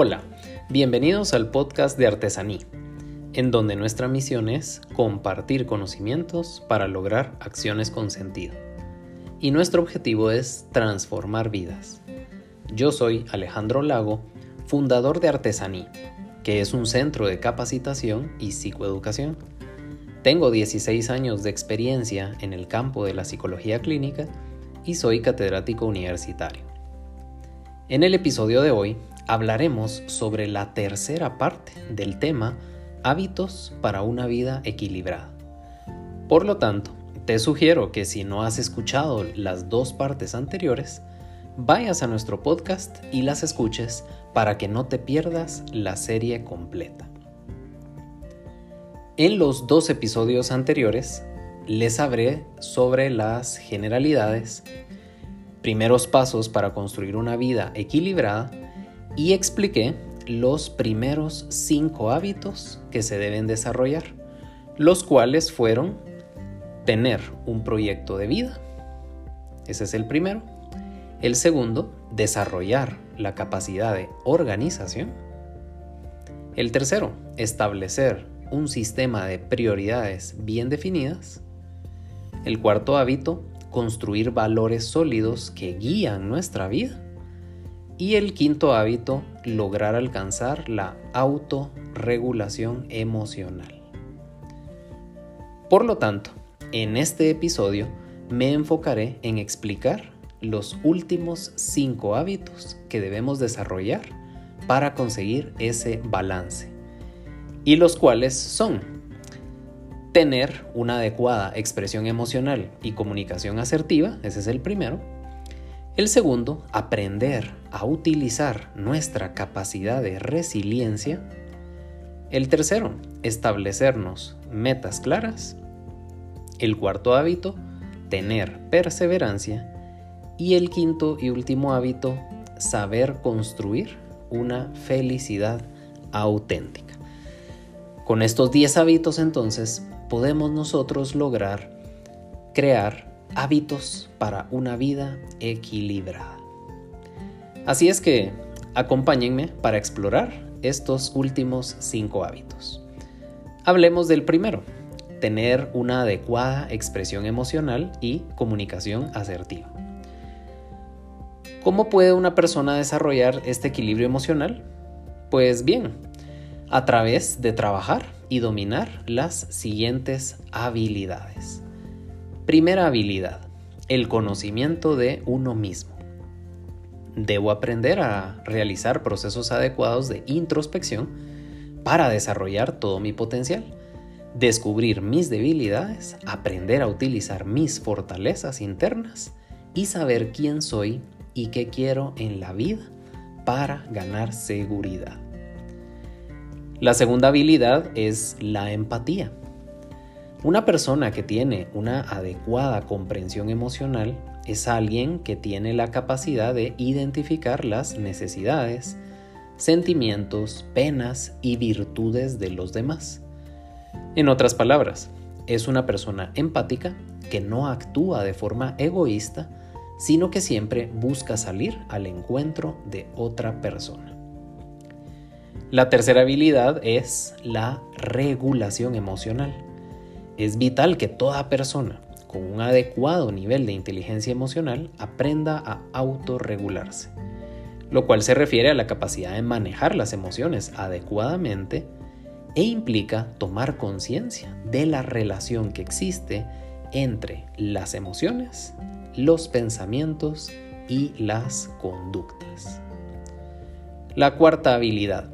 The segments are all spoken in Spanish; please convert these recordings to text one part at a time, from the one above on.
Hola, bienvenidos al podcast de Artesaní, en donde nuestra misión es compartir conocimientos para lograr acciones con sentido. Y nuestro objetivo es transformar vidas. Yo soy Alejandro Lago, fundador de Artesaní, que es un centro de capacitación y psicoeducación. Tengo 16 años de experiencia en el campo de la psicología clínica y soy catedrático universitario. En el episodio de hoy hablaremos sobre la tercera parte del tema hábitos para una vida equilibrada. Por lo tanto, te sugiero que si no has escuchado las dos partes anteriores, vayas a nuestro podcast y las escuches para que no te pierdas la serie completa. En los dos episodios anteriores les hablé sobre las generalidades, primeros pasos para construir una vida equilibrada y expliqué los primeros cinco hábitos que se deben desarrollar, los cuales fueron tener un proyecto de vida, ese es el primero. El segundo, desarrollar la capacidad de organización. El tercero, establecer un sistema de prioridades bien definidas. El cuarto hábito, construir valores sólidos que guían nuestra vida. Y el quinto hábito, lograr alcanzar la autorregulación emocional. Por lo tanto, en este episodio me enfocaré en explicar los últimos cinco hábitos que debemos desarrollar para conseguir ese balance. Y los cuales son tener una adecuada expresión emocional y comunicación asertiva, ese es el primero, el segundo, aprender a utilizar nuestra capacidad de resiliencia. El tercero, establecernos metas claras. El cuarto hábito, tener perseverancia. Y el quinto y último hábito, saber construir una felicidad auténtica. Con estos 10 hábitos entonces podemos nosotros lograr crear hábitos para una vida equilibrada. Así es que acompáñenme para explorar estos últimos cinco hábitos. Hablemos del primero, tener una adecuada expresión emocional y comunicación asertiva. ¿Cómo puede una persona desarrollar este equilibrio emocional? Pues bien, a través de trabajar y dominar las siguientes habilidades. Primera habilidad, el conocimiento de uno mismo. Debo aprender a realizar procesos adecuados de introspección para desarrollar todo mi potencial, descubrir mis debilidades, aprender a utilizar mis fortalezas internas y saber quién soy y qué quiero en la vida para ganar seguridad. La segunda habilidad es la empatía. Una persona que tiene una adecuada comprensión emocional es alguien que tiene la capacidad de identificar las necesidades, sentimientos, penas y virtudes de los demás. En otras palabras, es una persona empática que no actúa de forma egoísta, sino que siempre busca salir al encuentro de otra persona. La tercera habilidad es la regulación emocional. Es vital que toda persona con un adecuado nivel de inteligencia emocional aprenda a autorregularse, lo cual se refiere a la capacidad de manejar las emociones adecuadamente e implica tomar conciencia de la relación que existe entre las emociones, los pensamientos y las conductas. La cuarta habilidad,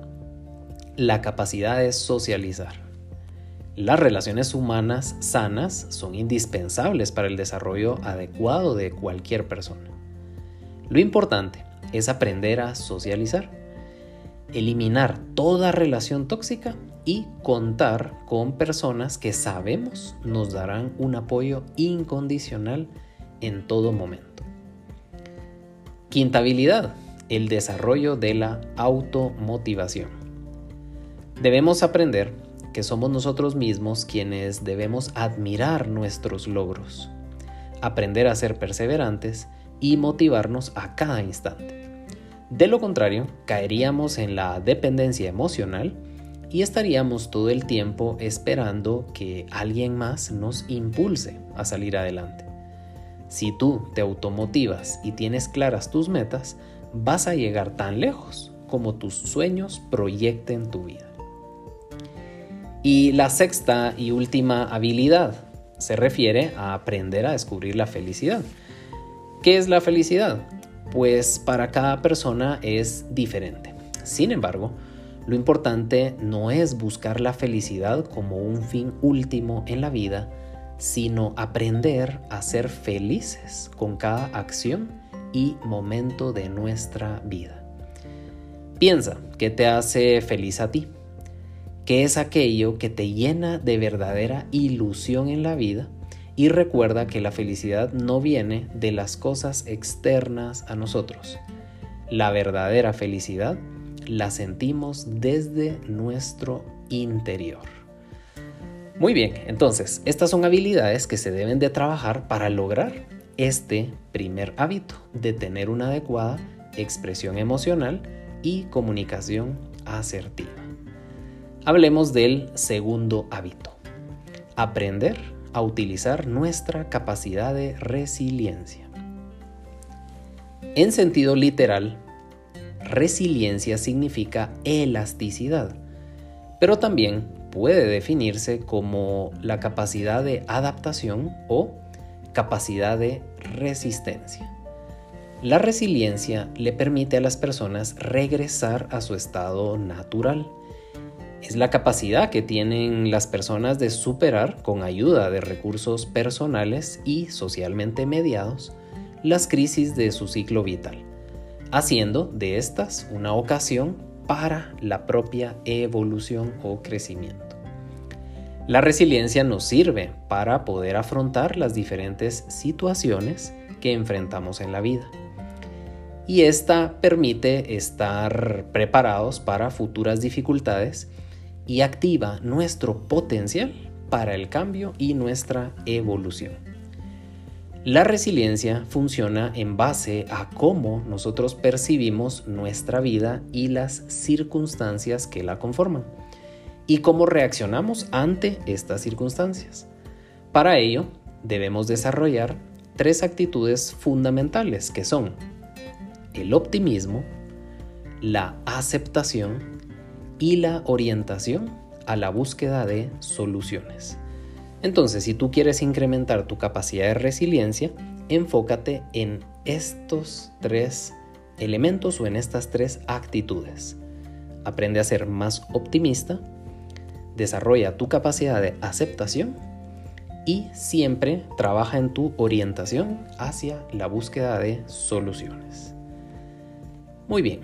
la capacidad de socializar. Las relaciones humanas sanas son indispensables para el desarrollo adecuado de cualquier persona. Lo importante es aprender a socializar, eliminar toda relación tóxica y contar con personas que sabemos nos darán un apoyo incondicional en todo momento. Quinta habilidad, el desarrollo de la automotivación. Debemos aprender que somos nosotros mismos quienes debemos admirar nuestros logros, aprender a ser perseverantes y motivarnos a cada instante. De lo contrario, caeríamos en la dependencia emocional y estaríamos todo el tiempo esperando que alguien más nos impulse a salir adelante. Si tú te automotivas y tienes claras tus metas, vas a llegar tan lejos como tus sueños proyecten tu vida. Y la sexta y última habilidad se refiere a aprender a descubrir la felicidad. ¿Qué es la felicidad? Pues para cada persona es diferente. Sin embargo, lo importante no es buscar la felicidad como un fin último en la vida, sino aprender a ser felices con cada acción y momento de nuestra vida. Piensa, ¿qué te hace feliz a ti? ¿Qué es aquello que te llena de verdadera ilusión en la vida? Y recuerda que la felicidad no viene de las cosas externas a nosotros. La verdadera felicidad la sentimos desde nuestro interior. Muy bien, entonces, estas son habilidades que se deben de trabajar para lograr este primer hábito de tener una adecuada expresión emocional y comunicación asertiva. Hablemos del segundo hábito. Aprender a utilizar nuestra capacidad de resiliencia. En sentido literal, resiliencia significa elasticidad, pero también puede definirse como la capacidad de adaptación o capacidad de resistencia. La resiliencia le permite a las personas regresar a su estado natural. Es la capacidad que tienen las personas de superar con ayuda de recursos personales y socialmente mediados las crisis de su ciclo vital haciendo de estas una ocasión para la propia evolución o crecimiento. La resiliencia nos sirve para poder afrontar las diferentes situaciones que enfrentamos en la vida. Y esta permite estar preparados para futuras dificultades y activa nuestro potencial para el cambio y nuestra evolución. La resiliencia funciona en base a cómo nosotros percibimos nuestra vida y las circunstancias que la conforman y cómo reaccionamos ante estas circunstancias. Para ello, debemos desarrollar tres actitudes fundamentales que son el optimismo, la aceptación y la orientación a la búsqueda de soluciones. Entonces, si tú quieres incrementar tu capacidad de resiliencia, enfócate en estos tres elementos o en estas tres actitudes. Aprende a ser más optimista, desarrolla tu capacidad de aceptación y siempre trabaja en tu orientación hacia la búsqueda de soluciones. Muy bien,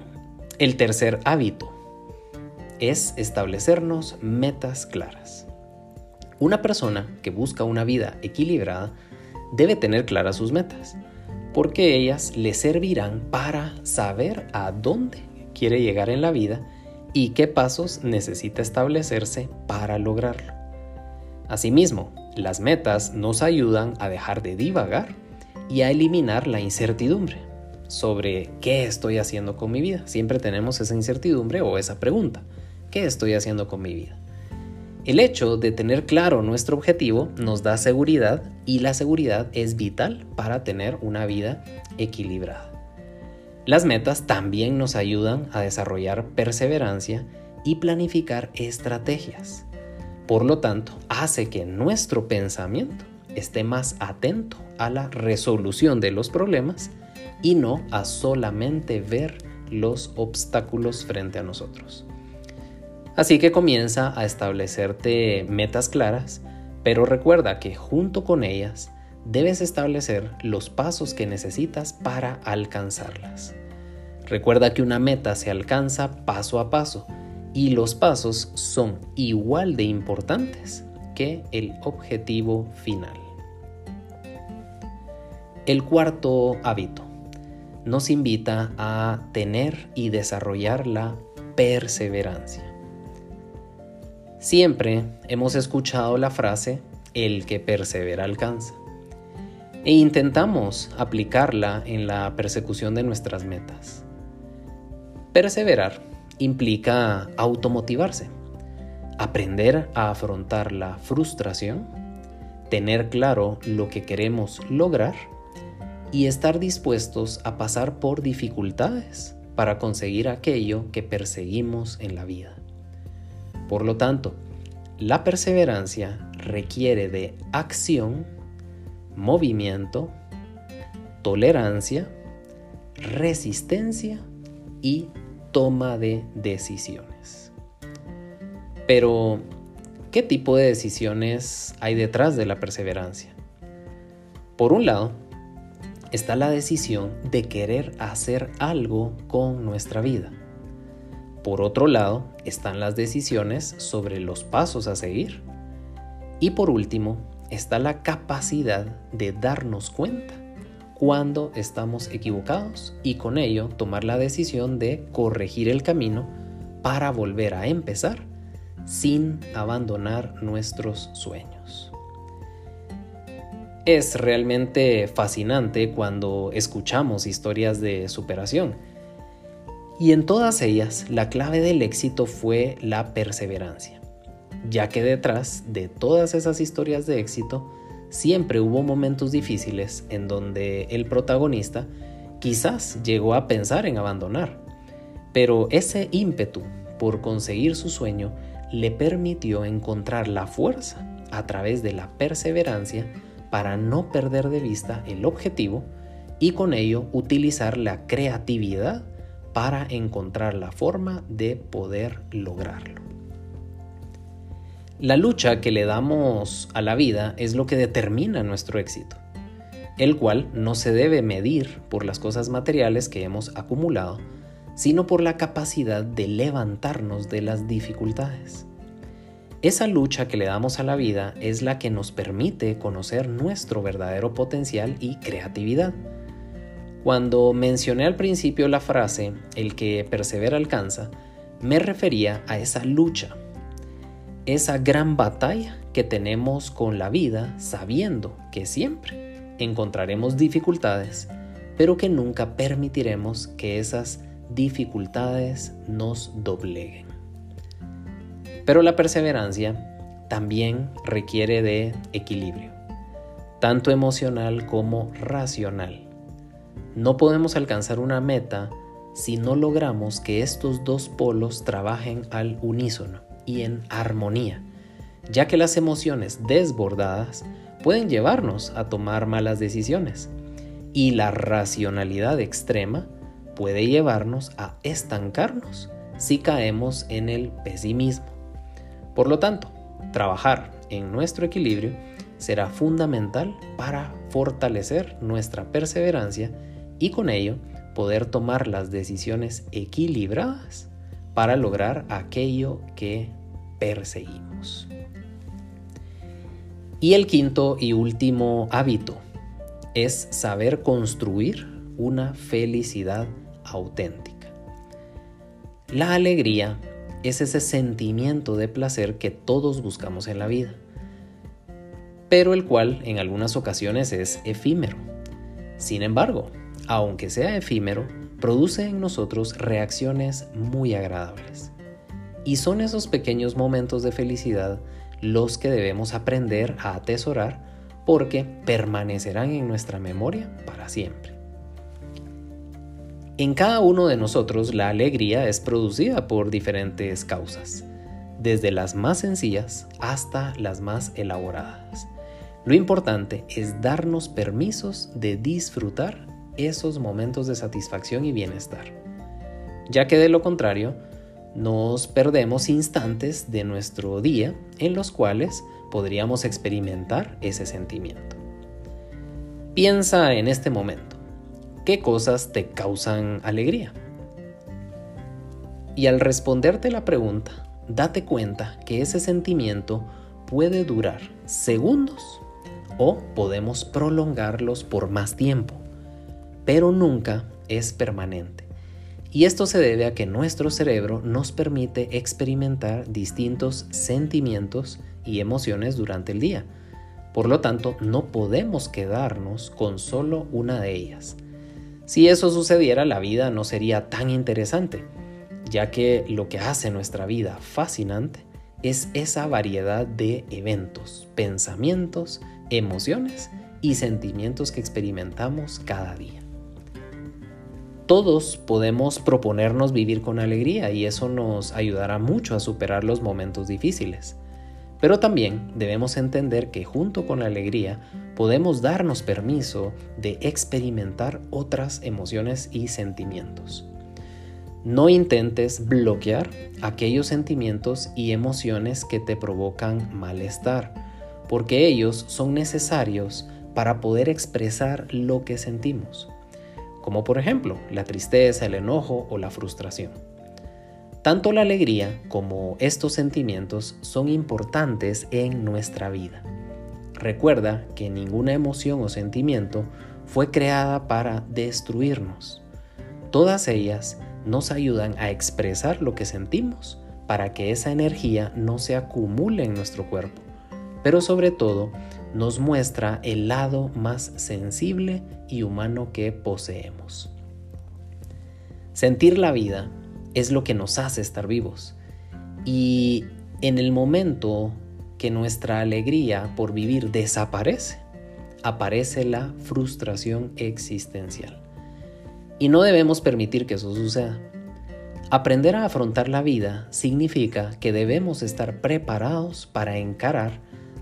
el tercer hábito es establecernos metas claras. Una persona que busca una vida equilibrada debe tener claras sus metas, porque ellas le servirán para saber a dónde quiere llegar en la vida y qué pasos necesita establecerse para lograrlo. Asimismo, las metas nos ayudan a dejar de divagar y a eliminar la incertidumbre sobre qué estoy haciendo con mi vida. Siempre tenemos esa incertidumbre o esa pregunta, ¿qué estoy haciendo con mi vida? El hecho de tener claro nuestro objetivo nos da seguridad y la seguridad es vital para tener una vida equilibrada. Las metas también nos ayudan a desarrollar perseverancia y planificar estrategias. Por lo tanto, hace que nuestro pensamiento esté más atento a la resolución de los problemas y no a solamente ver los obstáculos frente a nosotros. Así que comienza a establecerte metas claras, pero recuerda que junto con ellas debes establecer los pasos que necesitas para alcanzarlas. Recuerda que una meta se alcanza paso a paso y los pasos son igual de importantes que el objetivo final. El cuarto hábito nos invita a tener y desarrollar la perseverancia. Siempre hemos escuchado la frase el que persevera alcanza e intentamos aplicarla en la persecución de nuestras metas. Perseverar implica automotivarse, aprender a afrontar la frustración, tener claro lo que queremos lograr y estar dispuestos a pasar por dificultades para conseguir aquello que perseguimos en la vida. Por lo tanto, la perseverancia requiere de acción, movimiento, tolerancia, resistencia y toma de decisiones. Pero, ¿qué tipo de decisiones hay detrás de la perseverancia? Por un lado, está la decisión de querer hacer algo con nuestra vida. Por otro lado, están las decisiones sobre los pasos a seguir. Y por último, está la capacidad de darnos cuenta cuando estamos equivocados y con ello tomar la decisión de corregir el camino para volver a empezar sin abandonar nuestros sueños. Es realmente fascinante cuando escuchamos historias de superación. Y en todas ellas la clave del éxito fue la perseverancia, ya que detrás de todas esas historias de éxito siempre hubo momentos difíciles en donde el protagonista quizás llegó a pensar en abandonar, pero ese ímpetu por conseguir su sueño le permitió encontrar la fuerza a través de la perseverancia para no perder de vista el objetivo y con ello utilizar la creatividad para encontrar la forma de poder lograrlo. La lucha que le damos a la vida es lo que determina nuestro éxito, el cual no se debe medir por las cosas materiales que hemos acumulado, sino por la capacidad de levantarnos de las dificultades. Esa lucha que le damos a la vida es la que nos permite conocer nuestro verdadero potencial y creatividad. Cuando mencioné al principio la frase el que persevera alcanza, me refería a esa lucha, esa gran batalla que tenemos con la vida sabiendo que siempre encontraremos dificultades, pero que nunca permitiremos que esas dificultades nos dobleguen. Pero la perseverancia también requiere de equilibrio, tanto emocional como racional. No podemos alcanzar una meta si no logramos que estos dos polos trabajen al unísono y en armonía, ya que las emociones desbordadas pueden llevarnos a tomar malas decisiones y la racionalidad extrema puede llevarnos a estancarnos si caemos en el pesimismo. Por lo tanto, trabajar en nuestro equilibrio será fundamental para fortalecer nuestra perseverancia y con ello poder tomar las decisiones equilibradas para lograr aquello que perseguimos. Y el quinto y último hábito es saber construir una felicidad auténtica. La alegría es ese sentimiento de placer que todos buscamos en la vida, pero el cual en algunas ocasiones es efímero. Sin embargo, aunque sea efímero, produce en nosotros reacciones muy agradables. Y son esos pequeños momentos de felicidad los que debemos aprender a atesorar porque permanecerán en nuestra memoria para siempre. En cada uno de nosotros la alegría es producida por diferentes causas, desde las más sencillas hasta las más elaboradas. Lo importante es darnos permisos de disfrutar esos momentos de satisfacción y bienestar, ya que de lo contrario, nos perdemos instantes de nuestro día en los cuales podríamos experimentar ese sentimiento. Piensa en este momento qué cosas te causan alegría. Y al responderte la pregunta, date cuenta que ese sentimiento puede durar segundos o podemos prolongarlos por más tiempo, pero nunca es permanente. Y esto se debe a que nuestro cerebro nos permite experimentar distintos sentimientos y emociones durante el día. Por lo tanto, no podemos quedarnos con solo una de ellas. Si eso sucediera, la vida no sería tan interesante, ya que lo que hace nuestra vida fascinante es esa variedad de eventos, pensamientos, emociones y sentimientos que experimentamos cada día. Todos podemos proponernos vivir con alegría y eso nos ayudará mucho a superar los momentos difíciles. Pero también debemos entender que junto con la alegría podemos darnos permiso de experimentar otras emociones y sentimientos. No intentes bloquear aquellos sentimientos y emociones que te provocan malestar, porque ellos son necesarios para poder expresar lo que sentimos, como por ejemplo la tristeza, el enojo o la frustración. Tanto la alegría como estos sentimientos son importantes en nuestra vida. Recuerda que ninguna emoción o sentimiento fue creada para destruirnos. Todas ellas nos ayudan a expresar lo que sentimos para que esa energía no se acumule en nuestro cuerpo, pero sobre todo nos muestra el lado más sensible y humano que poseemos. Sentir la vida es lo que nos hace estar vivos. Y en el momento que nuestra alegría por vivir desaparece, aparece la frustración existencial. Y no debemos permitir que eso suceda. Aprender a afrontar la vida significa que debemos estar preparados para encarar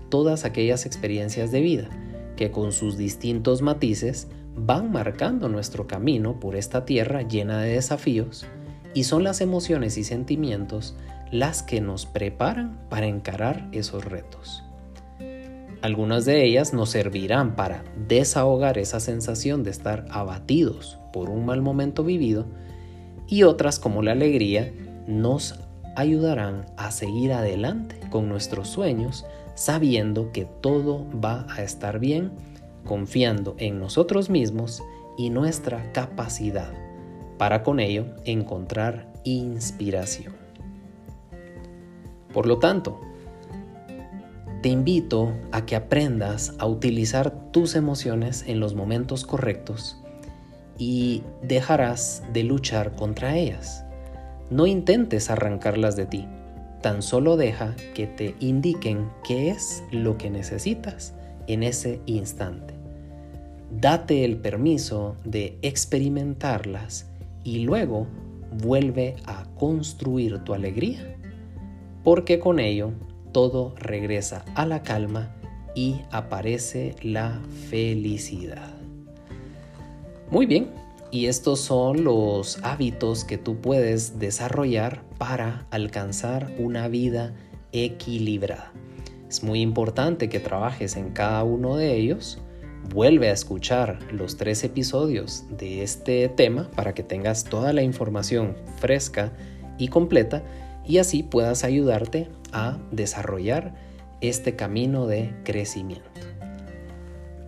todas aquellas experiencias de vida que con sus distintos matices van marcando nuestro camino por esta tierra llena de desafíos y son las emociones y sentimientos las que nos preparan para encarar esos retos. Algunas de ellas nos servirán para desahogar esa sensación de estar abatidos por un mal momento vivido y otras como la alegría nos ayudarán a seguir adelante con nuestros sueños sabiendo que todo va a estar bien, confiando en nosotros mismos y nuestra capacidad para con ello encontrar inspiración. Por lo tanto, te invito a que aprendas a utilizar tus emociones en los momentos correctos y dejarás de luchar contra ellas. No intentes arrancarlas de ti, tan solo deja que te indiquen qué es lo que necesitas en ese instante. Date el permiso de experimentarlas y luego vuelve a construir tu alegría, porque con ello todo regresa a la calma y aparece la felicidad. Muy bien, y estos son los hábitos que tú puedes desarrollar para alcanzar una vida equilibrada. Es muy importante que trabajes en cada uno de ellos Vuelve a escuchar los tres episodios de este tema para que tengas toda la información fresca y completa y así puedas ayudarte a desarrollar este camino de crecimiento.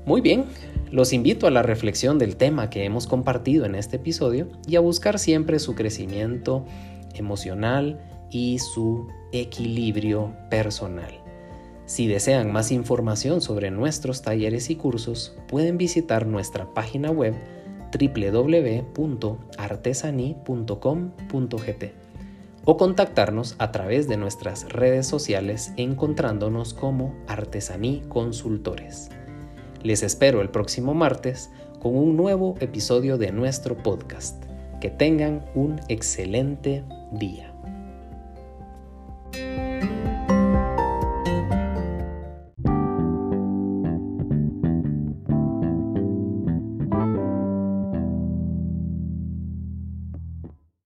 Muy bien, los invito a la reflexión del tema que hemos compartido en este episodio y a buscar siempre su crecimiento emocional y su equilibrio personal. Si desean más información sobre nuestros talleres y cursos, pueden visitar nuestra página web www.artesani.com.gt o contactarnos a través de nuestras redes sociales encontrándonos como Artesaní Consultores. Les espero el próximo martes con un nuevo episodio de nuestro podcast. Que tengan un excelente día.